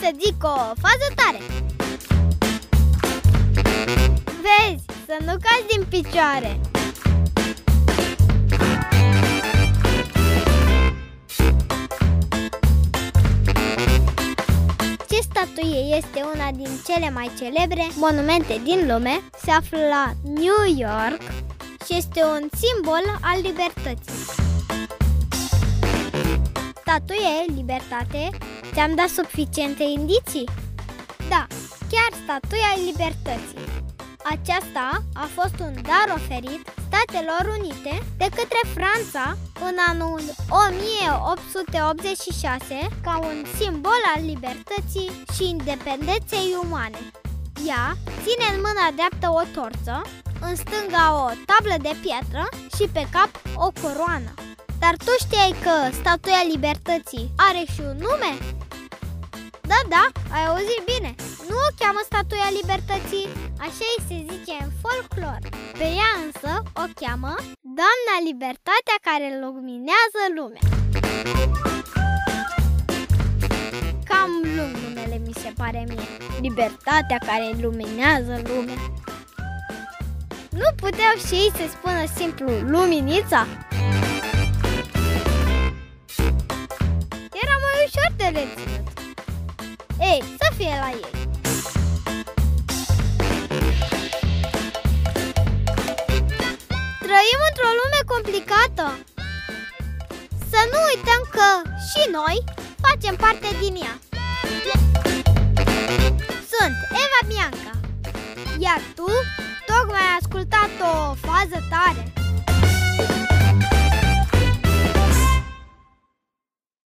să zic o fază tare Vezi, să nu cazi din picioare Ce statuie este una din cele mai celebre monumente din lume? Se află la New York și este un simbol al libertății. Statuie, libertate, ți-am dat suficiente indiții? Da, chiar statuia libertății. Aceasta a fost un dar oferit Statelor Unite de către Franța în anul 1886 ca un simbol al libertății și independenței umane. Ea ține în mâna dreaptă o torță, în stânga o tablă de piatră și pe cap o coroană. Dar tu știai că statuia libertății are și un nume? Da, da, ai auzit bine. Nu o cheamă statuia libertății, așa îi se zice în folclor. Pe ea însă o cheamă Doamna Libertatea care luminează lumea. Cam lung numele mi se pare mie. Libertatea care luminează lumea. Nu puteau și ei să spună simplu luminița? Ușor de reținut. Ei, să fie la ei. Trăim într-o lume complicată. Să nu uităm că și noi facem parte din ea. Sunt Eva Bianca, iar tu tocmai ai ascultat o fază tare.